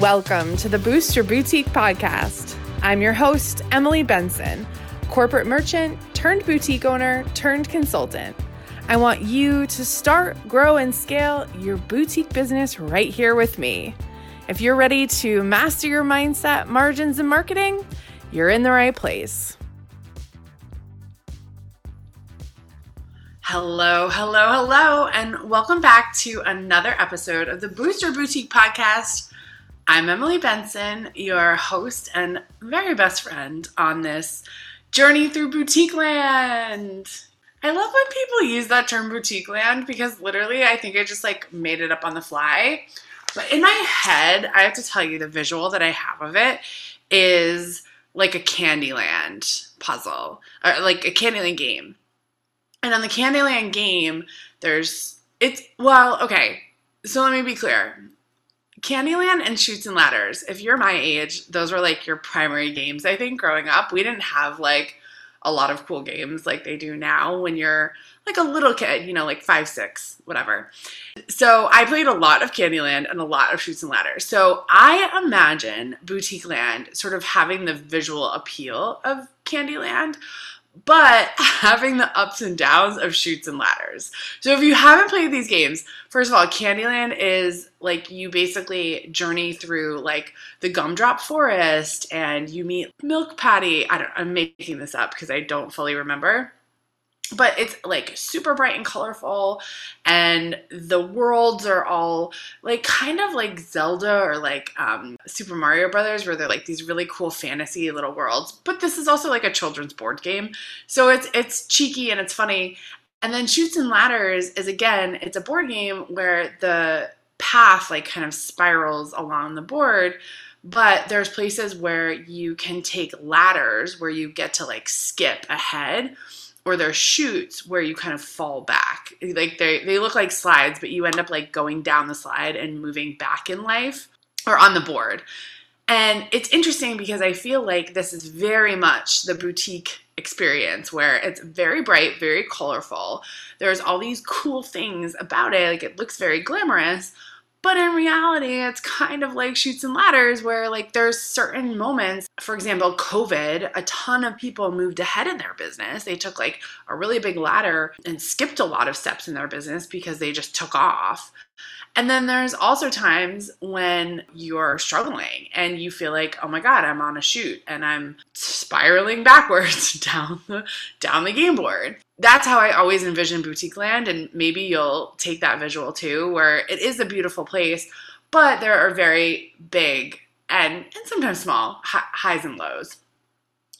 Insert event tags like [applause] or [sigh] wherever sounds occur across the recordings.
Welcome to the Boost Your Boutique podcast. I'm your host, Emily Benson, corporate merchant turned boutique owner turned consultant. I want you to start, grow, and scale your boutique business right here with me. If you're ready to master your mindset, margins, and marketing, you're in the right place. Hello, hello, hello, and welcome back to another episode of the Boost Your Boutique podcast. I'm Emily Benson, your host and very best friend on this journey through boutique land. I love when people use that term boutique land because literally I think I just like made it up on the fly. But in my head, I have to tell you the visual that I have of it is like a Candyland puzzle, or like a Candyland game. And on the Candyland game, there's it's well, okay. So let me be clear. Candyland and Chutes and Ladders, if you're my age, those were like your primary games. I think growing up, we didn't have like a lot of cool games like they do now when you're like a little kid, you know, like five, six, whatever. So I played a lot of Candyland and a lot of Chutes and Ladders. So I imagine Boutique Land sort of having the visual appeal of Candyland, but [laughs] having the ups and downs of Chutes and Ladders. So if you haven't played these games, first of all, Candyland is like you basically journey through like the gumdrop forest and you meet Milk Patty. I don't I'm making this up because I don't fully remember but it's like super bright and colorful and the worlds are all like kind of like zelda or like um, super mario brothers where they're like these really cool fantasy little worlds. But this is also like a children's board game. So it's it's cheeky and it's funny. And then chutes and ladders is again it's a board game where the path like kind of spirals along the board but there's places where you can take ladders where you get to like skip ahead or they're chutes where you kind of fall back. Like they they look like slides, but you end up like going down the slide and moving back in life or on the board. And it's interesting because I feel like this is very much the boutique experience where it's very bright, very colorful. There's all these cool things about it. Like it looks very glamorous, but in reality, it's kind of like chutes and ladders where like there's certain moments. For example, COVID, a ton of people moved ahead in their business. They took like a really big ladder and skipped a lot of steps in their business because they just took off. And then there's also times when you're struggling and you feel like, oh my God, I'm on a chute and I'm spiraling backwards [laughs] down the down the game board. That's how I always envision boutique land, and maybe you'll take that visual too, where it is a beautiful place, but there are very big and, and sometimes small highs and lows.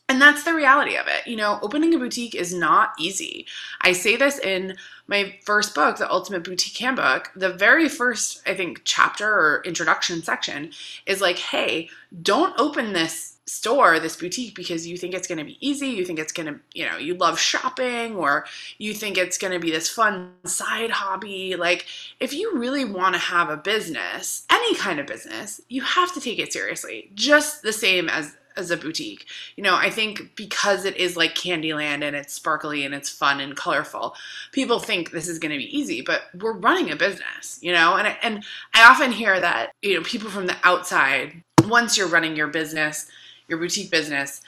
And that's the reality of it. You know, opening a boutique is not easy. I say this in my first book, The Ultimate Boutique Handbook. The very first, I think, chapter or introduction section is like, hey, don't open this store, this boutique, because you think it's going to be easy. You think it's going to, you know, you love shopping or you think it's going to be this fun side hobby. Like, if you really want to have a business, any kind of business, you have to take it seriously, just the same as as a boutique. You know, I think because it is like Candyland and it's sparkly and it's fun and colorful, people think this is going to be easy, but we're running a business, you know? And and I often hear that, you know, people from the outside, once you're running your business, your boutique business,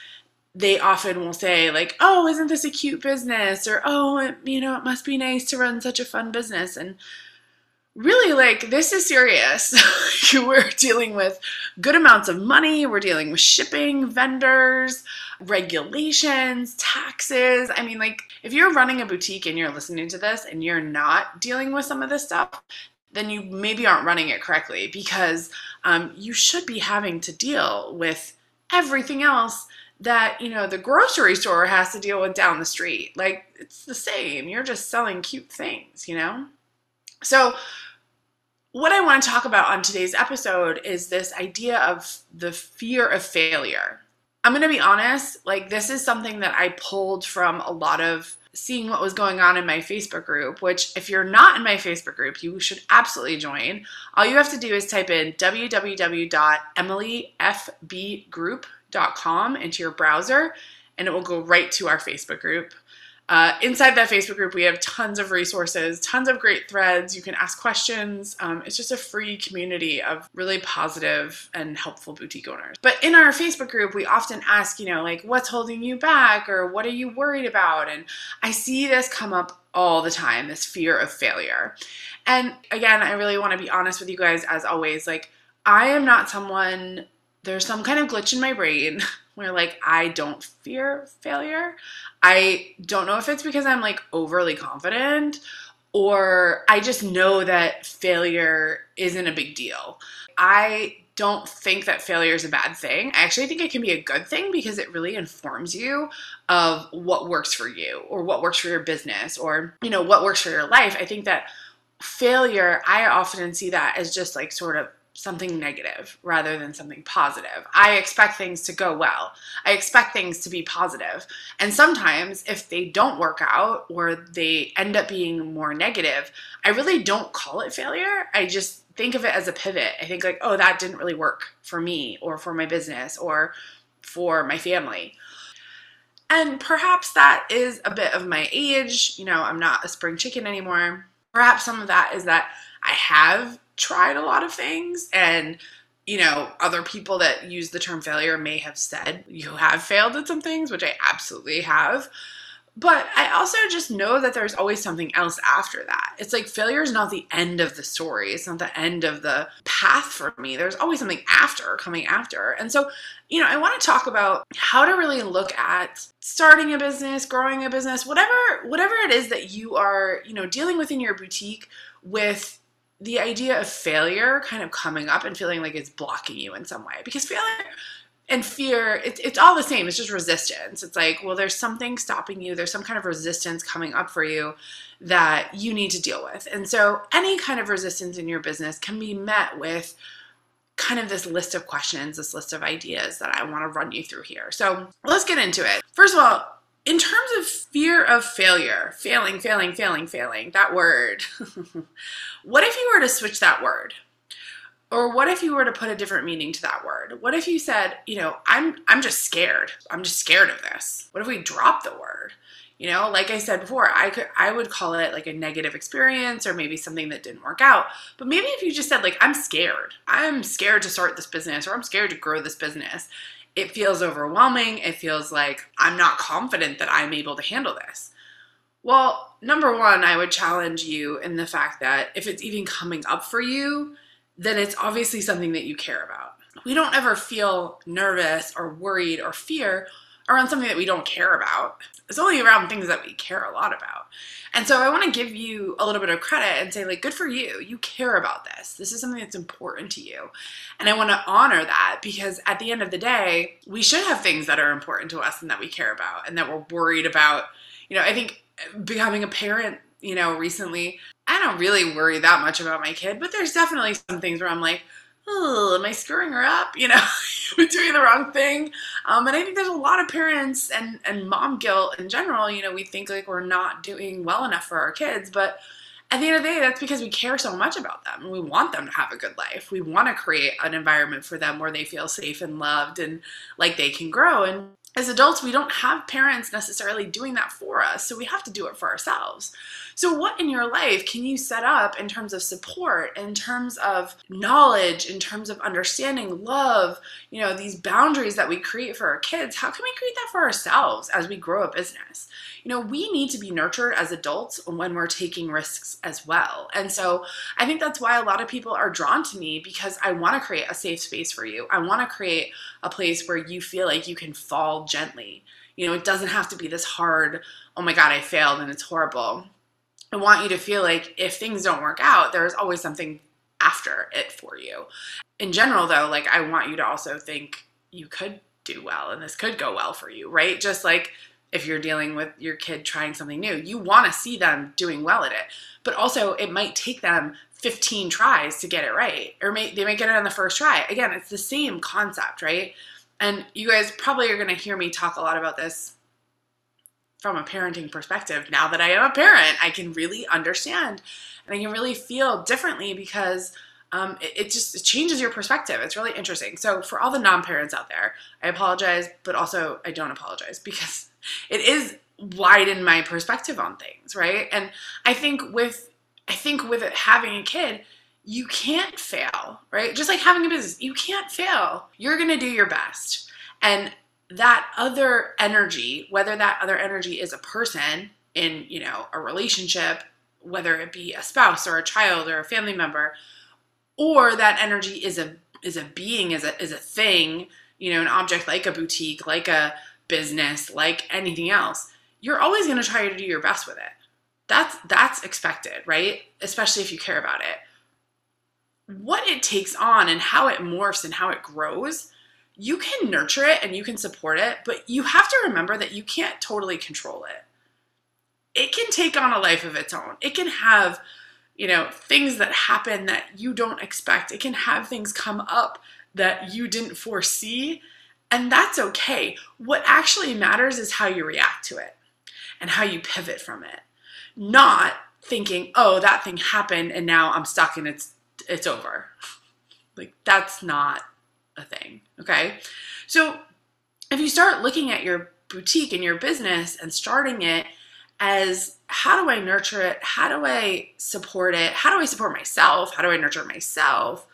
they often will say like, "Oh, isn't this a cute business?" or "Oh, it, you know, it must be nice to run such a fun business." And really like this is serious. [laughs] we're dealing with good amounts of money, we're dealing with shipping, vendors, regulations, taxes. I mean, like if you're running a boutique and you're listening to this and you're not dealing with some of this stuff, then you maybe aren't running it correctly because um, you should be having to deal with everything else that you know the grocery store has to deal with down the street like it's the same you're just selling cute things you know so what I want to talk about on today's episode is this idea of the fear of failure. I'm going to be honest, like, this is something that I pulled from a lot of seeing what was going on in my Facebook group, which, if you're not in my Facebook group, you should absolutely join. All you have to do is type in www.emilyfbgroup.com into your browser, and it will go right to our Facebook group. Uh, inside that Facebook group, we have tons of resources, tons of great threads. You can ask questions. Um, it's just a free community of really positive and helpful boutique owners. But in our Facebook group, we often ask, you know, like, what's holding you back or what are you worried about? And I see this come up all the time this fear of failure. And again, I really want to be honest with you guys, as always. Like, I am not someone, there's some kind of glitch in my brain [laughs] where like I don't fear failure. I don't know if it's because I'm like overly confident or I just know that failure isn't a big deal. I don't think that failure is a bad thing. I actually think it can be a good thing because it really informs you of what works for you or what works for your business or you know what works for your life. I think that failure, I often see that as just like sort of something negative rather than something positive. I expect things to go well. I expect things to be positive. And sometimes if they don't work out or they end up being more negative, I really don't call it failure. I just think of it as a pivot. I think like, oh, that didn't really work for me or for my business or for my family. And perhaps that is a bit of my age. You know, I'm not a spring chicken anymore. Perhaps some of that is that I have tried a lot of things and you know, other people that use the term failure may have said you have failed at some things, which I absolutely have. But I also just know that there's always something else after that. It's like failure is not the end of the story. It's not the end of the path for me. There's always something after, coming after. And so, you know, I want to talk about how to really look at starting a business, growing a business, whatever whatever it is that you are, you know, dealing with in your boutique with the idea of failure kind of coming up and feeling like it's blocking you in some way because failure and fear it, it's all the same it's just resistance. It's like well there's something stopping you there's some kind of resistance coming up for you that you need to deal with. And so any kind of resistance in your business can be met with kind of this list of questions this list of ideas that i want to run you through here. So let's get into it. First of all in terms of fear of failure, failing, failing, failing, failing, that word, [laughs] what if you were to switch that word? Or what if you were to put a different meaning to that word? What if you said, you know, I'm I'm just scared. I'm just scared of this. What if we drop the word? You know, like I said before, I could I would call it like a negative experience or maybe something that didn't work out. But maybe if you just said like I'm scared. I'm scared to start this business or I'm scared to grow this business it feels overwhelming. It feels like I'm not confident that I'm able to handle this. Well, number one, I would challenge you in the fact that if it's even coming up for you, then it's obviously something that you care about. We don't ever feel nervous or worried or fear around something that we don't care about. It's only around things that we care a lot about. And so I want to give you a little bit of credit and say, like, good for you. You care about this. This is something that's important to you. And I want to honor that because at the end of the day, we should have things that are important to us and that we care about and that we're worried about. You know, I think becoming a parent, you know, recently, I don't really worry that much about my kid, but there's definitely some things where I'm like, oh, am I screwing her up? You know, [laughs] we're doing the wrong thing. Um, and I think there's a lot of parents and, and mom guilt in general. You know, we think like we're not doing well enough for our kids, but at the end of the day, that's because we care so much about them and we want them to have a good life. We want to create an environment for them where they feel safe and loved and like they can grow. And as adults, we don't have parents necessarily doing that for us, so we have to do it for ourselves. So, what in your life can you set up in terms of support, in terms of knowledge, in terms of understanding, love, you know, these boundaries that we create for our kids? How can we create that for ourselves as we grow a business? You know, we need to be nurtured as adults when we're taking risks as well. And so, I think that's why a lot of people are drawn to me because I want to create a safe space for you. I want to create a place where you feel like you can fall gently. You know, it doesn't have to be this hard, oh my God, I failed and it's horrible I want you to feel like if things don't work out, there's always something after it for you. In general, though, like I want you to also think you could do well and this could go well for you, right? Just like if you're dealing with your kid trying something new, you want to see them doing well at it. But also, it might take them 15 tries to get it right, or may, they might get it on the first try. Again, it's the same concept, right? And you guys probably are going to hear me talk a lot about this from a parenting perspective, now that I am a parent, I can really understand and I can really feel differently because um, it, it, just it changes your perspective. It's really interesting. So, for all the non parents out there, I apologize, but also I don't apologize [laughs] because it is widen my perspective on things, right? And I think with I think with having a kid, you can't fail, right? Just like having a business, you can't fail. You're to do your best. And that other energy, whether that other energy is a person in, you know, a relationship, whether it be a spouse or a child or a family member, or that energy is a is a being, is a is a thing, you know, an object like a boutique, like a business, like anything else, you're always going to try to do your best with it. That's that's expected, right? Especially if you care about it what it takes on and how it morphs and how it grows, you can nurture it and you can support it, but you have to remember that you can't totally control it. It can take on a life of its own. It can have, you know, things that happen that you don't expect. It can have things come up that you didn't foresee, and that's okay. What actually matters is how you react to it and how you pivot from it. Not thinking, "Oh, that thing happened and now I'm stuck and it's it's over. Like that's not a thing. Okay. So if you start looking at your boutique and your business and starting it as how do I nurture it? How do I support it? How do I support myself? How do I nurture myself?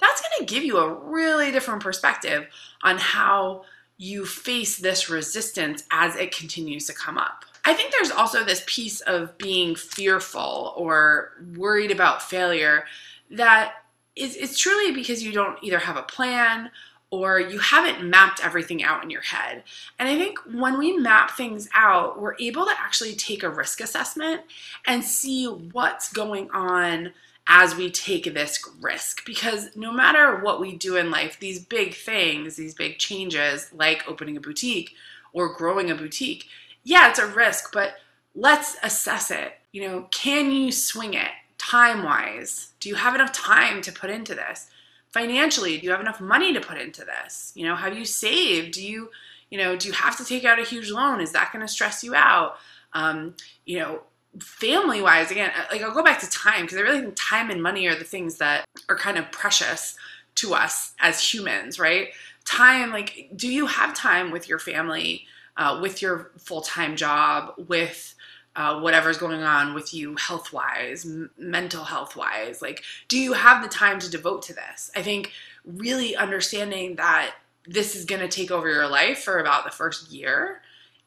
That's going to give you a really different perspective on how you face this resistance as it continues to come up. I think there's also this piece of being fearful or worried about failure that is it's truly because you don't either have a plan or you haven't mapped everything out in your head. And I think when we map things out, we're able to actually take a risk assessment and see what's going on as we take this risk. Because no matter what we do in life, these big things, these big changes, like opening a boutique or growing a boutique, yeah, it's a risk, but let's assess it. You know, can you swing it? time wise? Do you have enough time to put into this? Financially, do you have enough money to put into this? You know, have you saved? Do you, you know, do you have to take out a huge loan? Is that going to stress you out? Um, you know, family wise, again, uh, like I'll go back to time because I really think time and money are the things that are kind of precious to us as humans, right? Time, like, do you have time with your family, uh, with your full time job, with uh, whatever's going on with you health wise, m- mental health wise. Like, do you have the time to devote to this? I think really understanding that this is going to take over your life for about the first year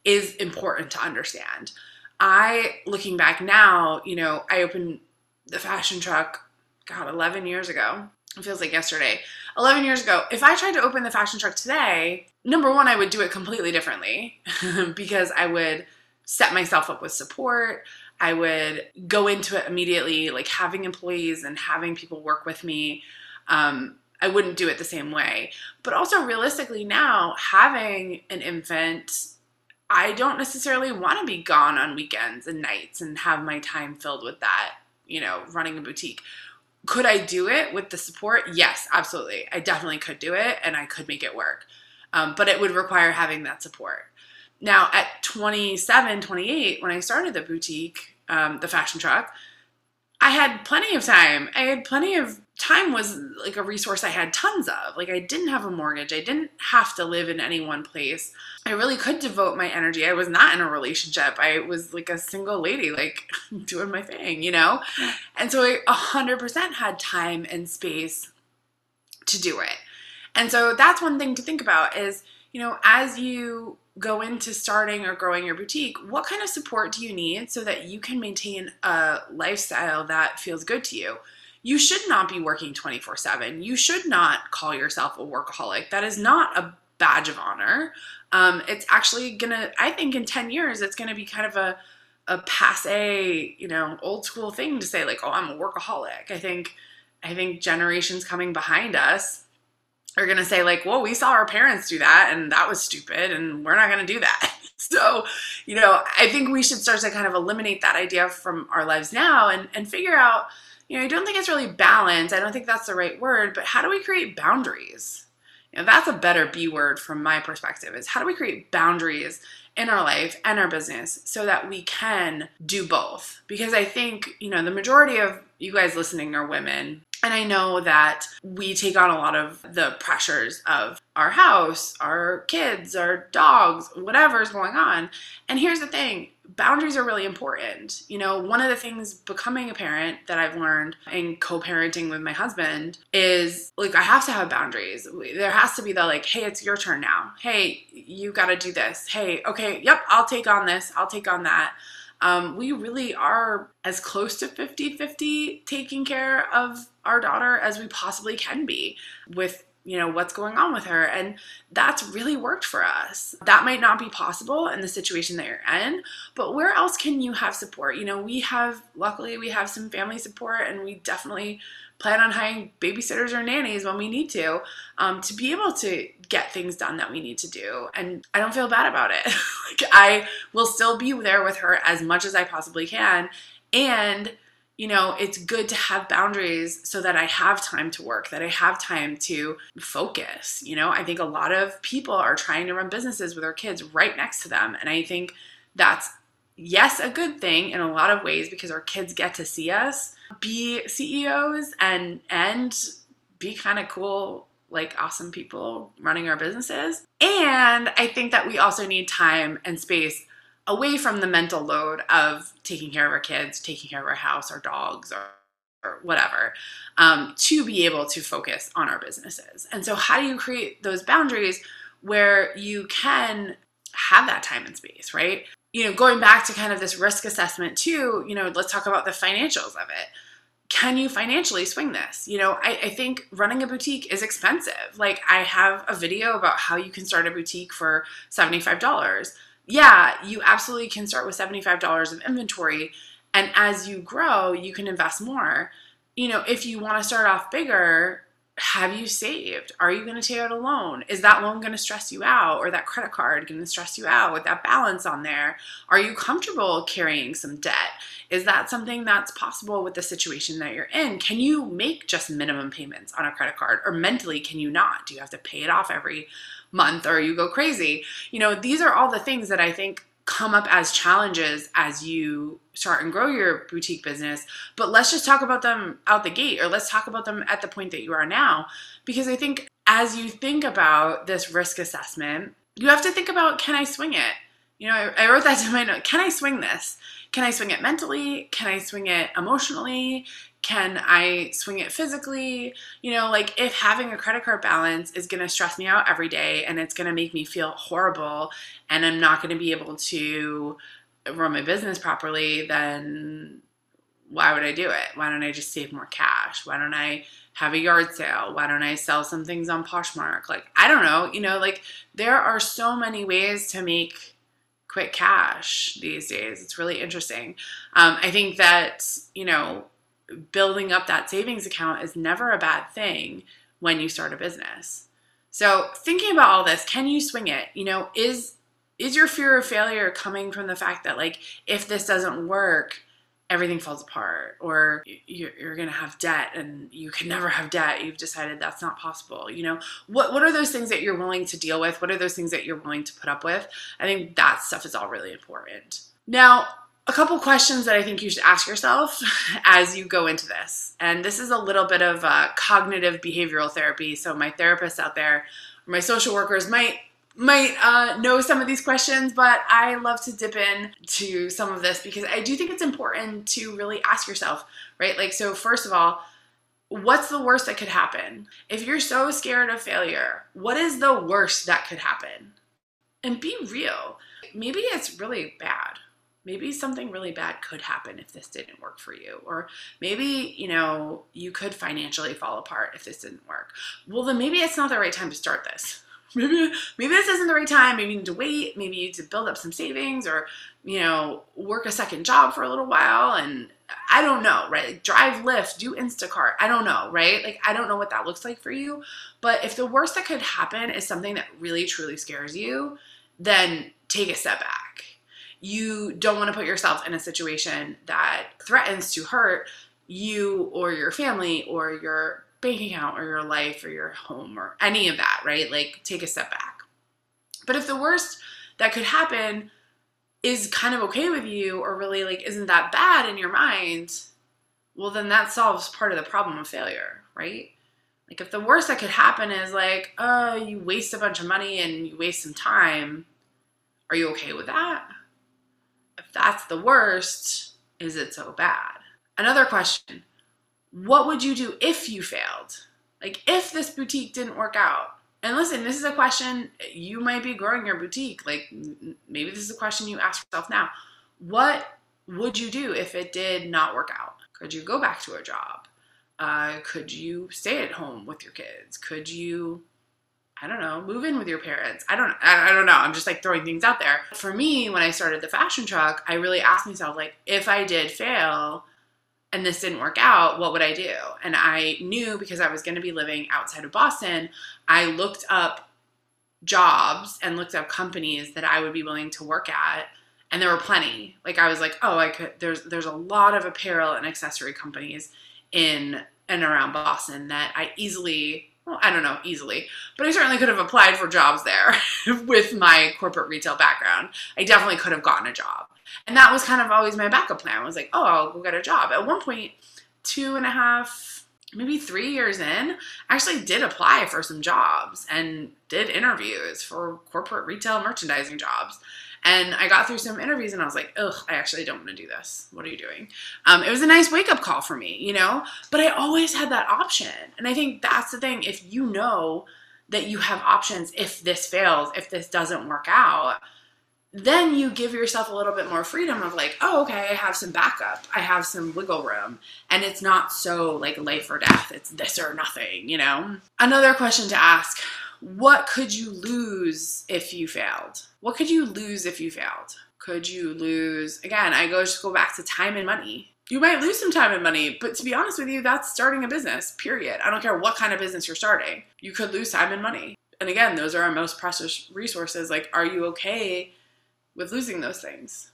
is important to understand. I, looking back now, you know, I opened the fashion truck, God, 11 years ago. It feels like yesterday. 11 years ago. If I tried to open the fashion truck today, number one, I would do it completely differently [laughs] because I would set myself up with support. I would go into it immediately, like having employees and having people work with me. Um, I wouldn't do it the same way. But also, realistically, now having an infant, I don't necessarily want to be gone on weekends and nights and have my time filled with that, you know, running a boutique. Could I do it with the support? Yes, absolutely. I definitely could do it and I could make it work. Um, but it would require having that support. Now, at 27, 28, when I started the boutique, um, the fashion truck, I had plenty of time. I had plenty of time was like a resource I had tons of. Like I didn't have a mortgage. I didn't have to live in any one place. I really could devote my energy. I was not in a relationship. I was like a single lady, like [laughs] doing my thing, you know? And so I 100% had time and space to do it. And so that's one thing to think about is, you know, as you go into starting or growing your boutique, what kind of support do you need so that you can maintain a lifestyle that feels good to you? You should not be working 24 7. You should not call yourself a workaholic. That is not a badge of honor. Um, it's actually gonna, I think in 10 years, it's gonna be kind of a, a passe, you know, old school thing to say like, oh, I'm a workaholic. I think, I think generations coming behind us are going to say like well we saw our parents do that and that was stupid and we're not going to do that. [laughs] So you know i think we should start to kind of eliminate that idea from our lives now and, and figure out you know i don't think it's really balance i don't think that's the right word but how do we create boundaries? You know that's a better b word from my perspective is how do we create boundaries in our life and our business so that we can do both because i think you know the majority of you guys listening are women And I know that we take on a lot of the pressures of our house, our kids, our dogs, whatever's going on. And here's the thing boundaries are really important. You know, one of the things becoming a parent that I've learned in co parenting with my husband is like, I have to have boundaries. There has to be the like, hey, it's your turn now. Hey, you got to do this. Hey, okay, yep, I'll take on this, I'll take on that um, we really are as close to 50 50 taking care of our daughter as we possibly can be with you know what's going on with her and that's really worked for us. That might not be possible in the situation that you're in but where else can you have support? You know we have luckily we have some family support and we definitely plan on hiring babysitters or nannies when we need to um, to be able to get things done that we need to do and i don't feel bad about it. [laughs] Like i will still be there with her as much as i possibly can and you know it's good to have boundaries so that i have time to work that i have time to focus you know i think a lot of people are trying to run businesses with their kids right next to them and i think that's yes a good thing in a lot of ways because our kids get to see us be CEOs and and be kind of cool like awesome people running our businesses. And I think that we also need time and space away from the mental load of taking care of our kids, taking care of our house, our dogs, or, or whatever, um, to be able to focus on our businesses. And so, how do you create those boundaries where you can have that time and space, right? you know, going back to kind of this risk assessment too, you know, let's talk about the financials of it. Can you financially swing this? You know, I, I think running a boutique is expensive. Like, I have a video about how you can start a boutique for $75. Yeah, you absolutely can start with $75 of inventory. And as you grow, you can invest more. You know, if you want to start off bigger, have you saved? Are you going to take out a loan? Is that loan going to stress you out or that credit card going to stress you out with that balance on there? Are you comfortable carrying some debt? Is that something that's possible with the situation that you're in? Can you make just minimum payments on a credit card or mentally can you not? Do you have to pay it off every month or you go crazy? You know, these are all the things that I think come up as challenges as you start and grow your boutique business. But let's just talk about them out the gate, or let's talk about them at the point that you are now. Because I think as you think about this risk assessment, you have to think about can I swing it? You know, I, wrote that [laughs] to my note. Can I swing this? Can I swing it mentally? Can I swing it emotionally? Can I swing it physically? You know, like if having a credit card balance is going to stress me out every day and it's going to make me feel horrible and I'm not going to be able to run my business properly, then why would I do it? Why don't I just save more cash? Why don't I have a yard sale? Why don't I sell some things on Poshmark? Like, I don't know. You know, like there are so many ways to make quick cash these days. It's really interesting. Um, I think that, you know, building up that savings account is never a bad thing when you start a business. So, thinking about all this, can you swing it? You know, is is your fear of failure coming from the fact that like if this doesn't work, everything falls apart or you're, going to have debt and you can never have debt. You've decided that's not possible you know? What what are those things that you're willing to deal with? What are those things that you're willing to put up with? I think that stuff is all really important. Now a couple questions that I think you should ask yourself [laughs] as you go into this. And this is a little bit of uh, cognitive behavioral therapy. So my therapists out there, my social workers might might uh, know some of these questions, but I love to dip in to some of this because I do think it's important to really ask yourself, right? Like, so first of all, what's the worst that could happen? If you're so scared of failure, what is the worst that could happen? And be real. Maybe it's really bad maybe something really bad could happen if this didn't work for you or maybe you know you could financially fall apart if this didn't work. Well then maybe it's not the right time to start this. [laughs] Maybe maybe this isn't the right time. Maybe you need to wait. Maybe you need to build up some savings or you know work a second job for a little while. And i don't know right? Like drive lyft do instacart. I don't know right? Like i don't know what that looks like for you. But if the worst that could happen is something that really truly scares you then take a step back you don't want to put yourself in a situation that threatens to hurt you or your family or your bank account or your life or your home or any of that, right? Like take a step back. But if the worst that could happen is kind of okay with you or really like isn't that bad in your mind, well, then that solves part of the problem of failure, right? Like, if the worst that could happen is like, oh, you waste a bunch of money and you waste some time, are you okay with that? If that's the worst, is it so bad? Another question What would you do if you failed? Like, if this boutique didn't work out? And listen, this is a question you might be growing your boutique. Like, maybe this is a question you ask yourself now. What would you do if it did not work out? Could you go back to a job? Uh, could you stay at home with your kids? Could you, I don't know, move in with your parents? I don't, I, don't know. I'm just like throwing things out there. For me, when I started the fashion truck, I really asked myself, like, if I did fail and this didn't work out, what would I do? And I knew because I was going to be living outside of Boston, I looked up jobs and looked up companies that I would be willing to work at and there were plenty. Like I was like, oh, I could. There's there's a lot of apparel and accessory companies in and around Boston that I easily, well, I don't know, easily, but I certainly could have applied for jobs there [laughs] with my corporate retail background. I definitely could have gotten a job, and that was kind of always my backup plan. I was like, oh, I'll go get a job. At one point, two and a half maybe three years in, I actually did apply for some jobs and did interviews for corporate retail merchandising jobs. And I got through some interviews and I was like, ugh, I actually don't want to do this. What are you doing? Um, it was a nice wake up call for me, you know? But I always had that option. And I think that's the thing. If you know that you have options, if this fails, if this doesn't work out, then you give yourself a little bit more freedom of like, oh, okay, I have some backup, I have some wiggle room, and it's not so like life or death, it's this or nothing, you know? Another question to ask what could you lose if you failed? What could you lose if you failed? Could you lose, again, I go just go back to time and money. You might lose some time and money, but to be honest with you, that's starting a business, period. I don't care what kind of business you're starting. You could lose time and money. And again, those are our most precious resources. Like, are you okay with losing those things?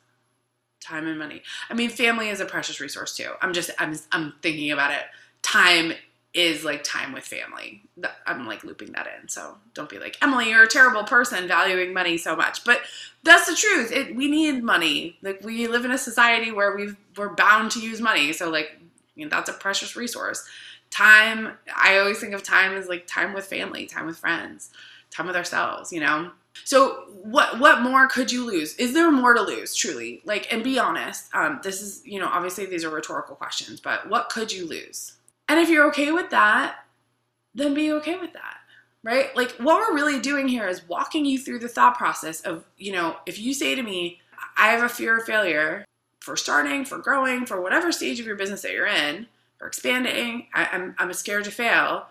Time and money. I mean, family is a precious resource too. I'm just, I'm, I'm thinking about it. Time is like time with family. I'm like looping that in. So don't be like, Emily, you're a terrible person valuing money so much. But that's the truth. It, we need money. Like we live in a society where we we're bound to use money. So like, you know, that's a precious resource. Time, I always think of time as like time with family, time with friends, time with ourselves, you know? So what what more could you lose? Is there more to lose, truly? Like, and be honest. Um, this is, you know, obviously these are rhetorical questions, but what could you lose? And if you're okay with that, then be okay with that. Right? Like what we're really doing here is walking you through the thought process of, you know, if you say to me, I have a fear of failure for starting, for growing, for whatever stage of your business that you're in, for expanding, I, I'm, I'm scared to fail,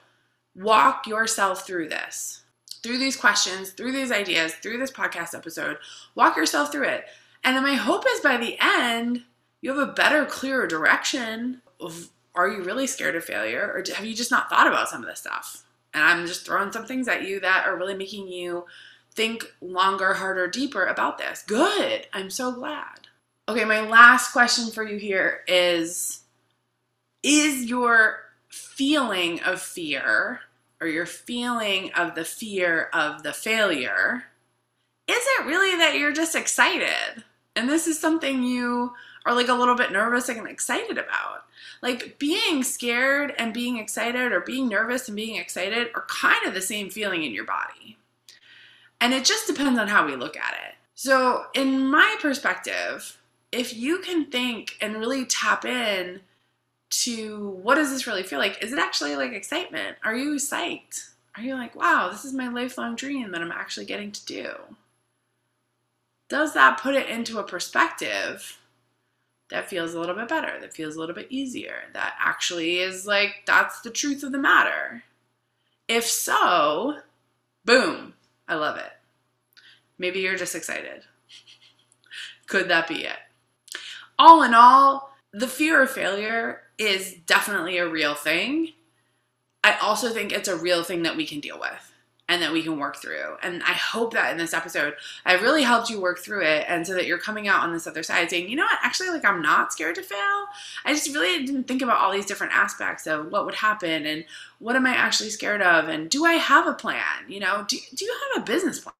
walk yourself through this. Through these questions, through these ideas, through this podcast episode, walk yourself through it. And then my hope is by the end, you have a better, clearer direction of are you really scared of failure or have you just not thought about some of this stuff? And I'm just throwing some things at you that are really making you think longer, harder, deeper about this. Good. I'm so glad. Okay, my last question for you here is Is your feeling of fear or your feeling of the fear of the failure, is it really that you're just excited? And this is something you are like a little bit nervous and excited about. Like being scared and being excited, or being nervous and being excited, are kind of the same feeling in your body. And it just depends on how we look at it. So, in my perspective, if you can think and really tap in to what does this really feel like? Is it actually like excitement? Are you psyched? Are you like, wow, this is my lifelong dream that I'm actually getting to do? Does that put it into a perspective that feels a little bit better, that feels a little bit easier, that actually is like, that's the truth of the matter. If so, boom, I love it. Maybe you're just excited. Could that be it? All in all, the fear of failure is definitely a real thing. I also think it's a real thing that we can deal with and that we can work through. And I hope that in this episode, I've really helped you work through it and so that you're coming out on this other side saying, you know what, actually, like I'm not scared to fail. I just really didn't think about all these different aspects of what would happen and what am I actually scared of and do I have a plan? You know, do, do you have a business plan?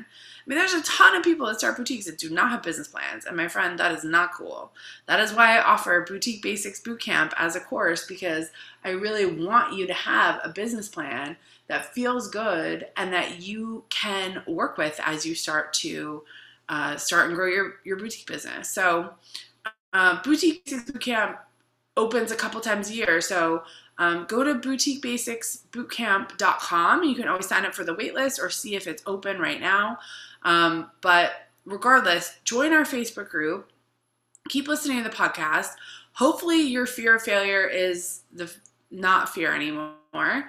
I mean, there's a ton of people that start boutiques that do not have business plans. And my friend, that is not cool. That is why I offer Boutique Basics Bootcamp as a course because I really want you to have a business plan that feels good and that you can work with as you start to uh, start and grow your, your boutique business. So, uh, Boutique Basics Bootcamp opens a couple times a year. So, um, go to boutiquebasicsbootcamp.com. You can always sign up for the waitlist or see if it's open right now. Um, but regardless, join our Facebook group. Keep listening to the podcast. Hopefully, your fear of failure is the not fear anymore.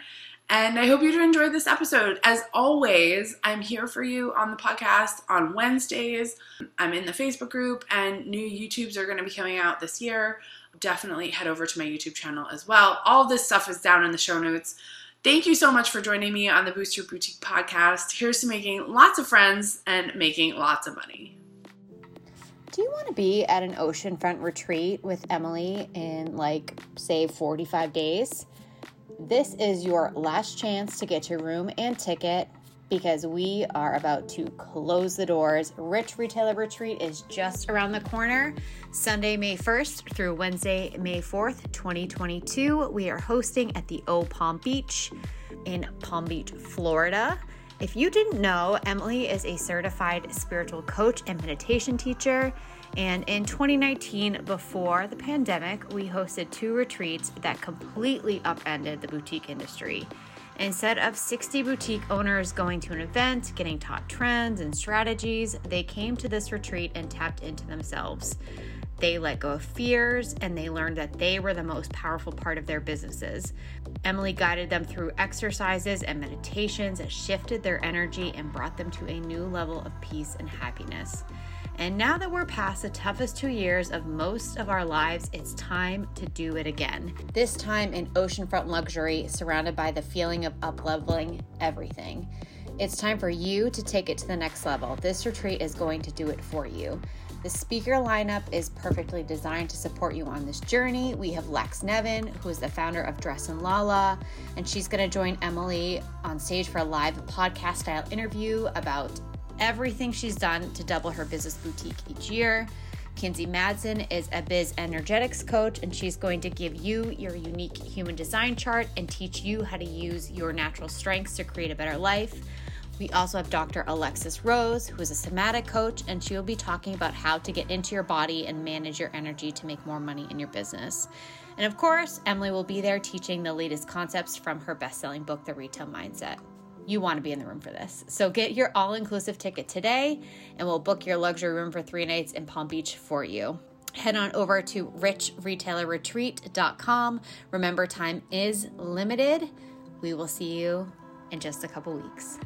And I hope you enjoyed this episode. As always, I'm here for you on the podcast on Wednesdays. I'm in the Facebook group, and new YouTubes are going to be coming out this year. Definitely head over to my YouTube channel as well. All this stuff is down in the show notes. Thank you so much for joining me on the Boost Your Boutique podcast. Here's to making lots of friends and making lots of money. Do you want to be at an oceanfront retreat with Emily in like, say, 45 days? This is your last chance to get your room and ticket because we are about to close the doors. Rich Retailer Retreat is just around the corner. Sunday, May 1st through Wednesday, May 4th, 2022. We are hosting at the Eau Palm Beach in Palm Beach, Florida. If you didn't know, Emily is a certified spiritual coach and meditation teacher. And in 2019, before the pandemic, we hosted two retreats that completely upended the boutique industry. Instead of 60 boutique owners going to an event, getting taught trends and strategies, they came to this retreat and tapped into themselves. They let go of fears and they learned that they were the most powerful part of their businesses. Emily guided them through exercises and meditations that shifted their energy and brought them to a new level of peace and happiness. And now that we're past the toughest two years of most of our lives, it's time to do it again. This time in oceanfront luxury, surrounded by the feeling of upleveling everything. It's time for you to take it to the next level. This retreat is going to do it for you. The speaker lineup is perfectly designed to support you on this journey. We have Lex Nevin, who is the founder of Dressed in Lala, and she's going to join Emily on stage for a live podcast style interview about everything she's done to double her business boutique each year. Kinsey Madsen is a biz energetics coach, and she's going to give you your unique human design chart and teach you how to use your natural strengths to create a better life. We also have Dr. Alexis Rose, who is a somatic coach, and she will be talking about how to get into your body and manage your energy to make more money in your business. And of course, Emily will be there teaching the latest concepts from her best selling book, The Retail Mindset you want to be in the room for this. So get your all inclusive ticket today, and we'll book your luxury room for three nights in Palm Beach for you. Head on over to richretailerretreat.com. Remember, time is limited. We will see you in just a couple weeks.